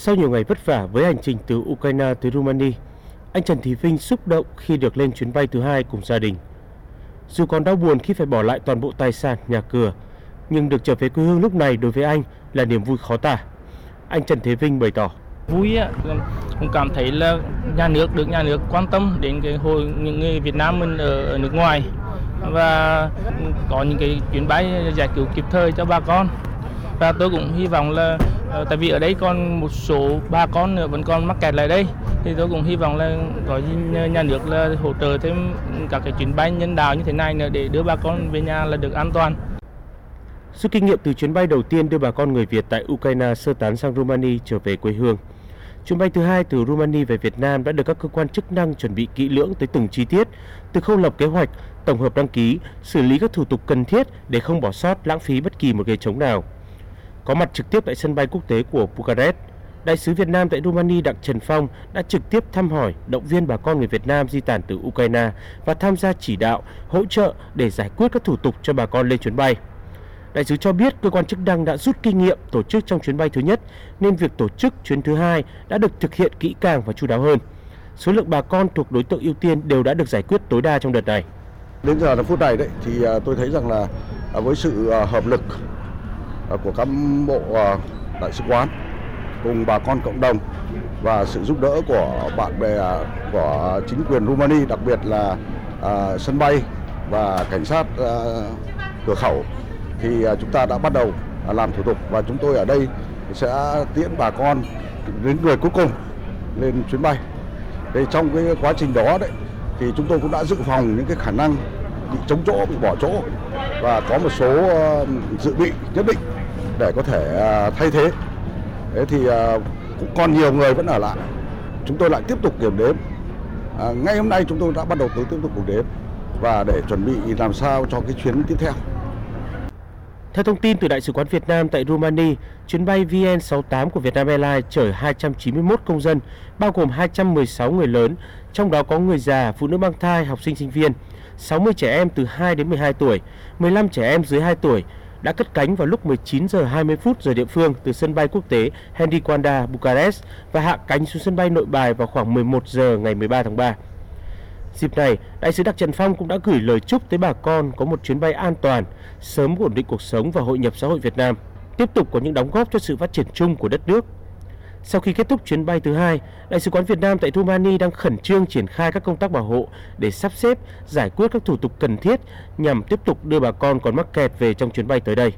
Sau nhiều ngày vất vả với hành trình từ Ukraine tới Romania, anh Trần Thị Vinh xúc động khi được lên chuyến bay thứ hai cùng gia đình. Dù còn đau buồn khi phải bỏ lại toàn bộ tài sản, nhà cửa, nhưng được trở về quê hương lúc này đối với anh là niềm vui khó tả. Anh Trần Thế Vinh bày tỏ. Vui á, cũng cảm thấy là nhà nước được nhà nước quan tâm đến cái hồi những người Việt Nam mình ở nước ngoài và có những cái chuyến bay giải cứu kịp thời cho bà con và tôi cũng hy vọng là ờ, tại vì ở đây còn một số bà con nữa vẫn còn mắc kẹt lại đây thì tôi cũng hy vọng là có nhà nước là hỗ trợ thêm các cái chuyến bay nhân đạo như thế này nữa để đưa bà con về nhà là được an toàn. Suốt kinh nghiệm từ chuyến bay đầu tiên đưa bà con người Việt tại Ukraine sơ tán sang Romania trở về quê hương. Chuyến bay thứ hai từ Romania về Việt Nam đã được các cơ quan chức năng chuẩn bị kỹ lưỡng tới từng chi tiết, từ khâu lập kế hoạch, tổng hợp đăng ký, xử lý các thủ tục cần thiết để không bỏ sót lãng phí bất kỳ một ghế trống nào. Có mặt trực tiếp tại sân bay quốc tế của Bucharest, Đại sứ Việt Nam tại Romania Đặng Trần Phong đã trực tiếp thăm hỏi, động viên bà con người Việt Nam di tản từ Ukraine và tham gia chỉ đạo, hỗ trợ để giải quyết các thủ tục cho bà con lên chuyến bay. Đại sứ cho biết cơ quan chức năng đã rút kinh nghiệm tổ chức trong chuyến bay thứ nhất nên việc tổ chức chuyến thứ hai đã được thực hiện kỹ càng và chu đáo hơn. Số lượng bà con thuộc đối tượng ưu tiên đều đã được giải quyết tối đa trong đợt này. Đến giờ phút này đấy thì à, tôi thấy rằng là à, với sự à, hợp lực À, của các bộ à, đại sứ quán cùng bà con cộng đồng và sự giúp đỡ của bạn bè à, của chính quyền Rumani đặc biệt là à, sân bay và cảnh sát à, cửa khẩu thì à, chúng ta đã bắt đầu à, làm thủ tục và chúng tôi ở đây sẽ tiễn bà con đến người cuối cùng lên chuyến bay. Thì trong cái quá trình đó đấy thì chúng tôi cũng đã dự phòng những cái khả năng bị chống chỗ, bị bỏ chỗ và có một số ờ, dự bị nhất định để có thể ờ, thay thế. Thế thì ờ, cũng còn nhiều người vẫn ở lại. Chúng tôi lại tiếp tục kiểm đếm. À, ngay hôm nay chúng tôi đã bắt đầu tới tiếp tục kiểm đếm và để chuẩn bị làm sao cho cái chuyến tiếp theo. Theo thông tin từ Đại sứ quán Việt Nam tại Romania, chuyến bay VN68 của Vietnam Airlines chở 291 công dân, bao gồm 216 người lớn, trong đó có người già, phụ nữ mang thai, học sinh sinh viên, 60 trẻ em từ 2 đến 12 tuổi, 15 trẻ em dưới 2 tuổi, đã cất cánh vào lúc 19 giờ 20 phút giờ địa phương từ sân bay quốc tế Henry Coanda, Bucharest và hạ cánh xuống sân bay Nội Bài vào khoảng 11 giờ ngày 13 tháng 3. Dịp này, Đại sứ Đặc Trần Phong cũng đã gửi lời chúc tới bà con có một chuyến bay an toàn, sớm ổn định cuộc sống và hội nhập xã hội Việt Nam, tiếp tục có những đóng góp cho sự phát triển chung của đất nước. Sau khi kết thúc chuyến bay thứ hai, Đại sứ quán Việt Nam tại Rumani đang khẩn trương triển khai các công tác bảo hộ để sắp xếp, giải quyết các thủ tục cần thiết nhằm tiếp tục đưa bà con còn mắc kẹt về trong chuyến bay tới đây.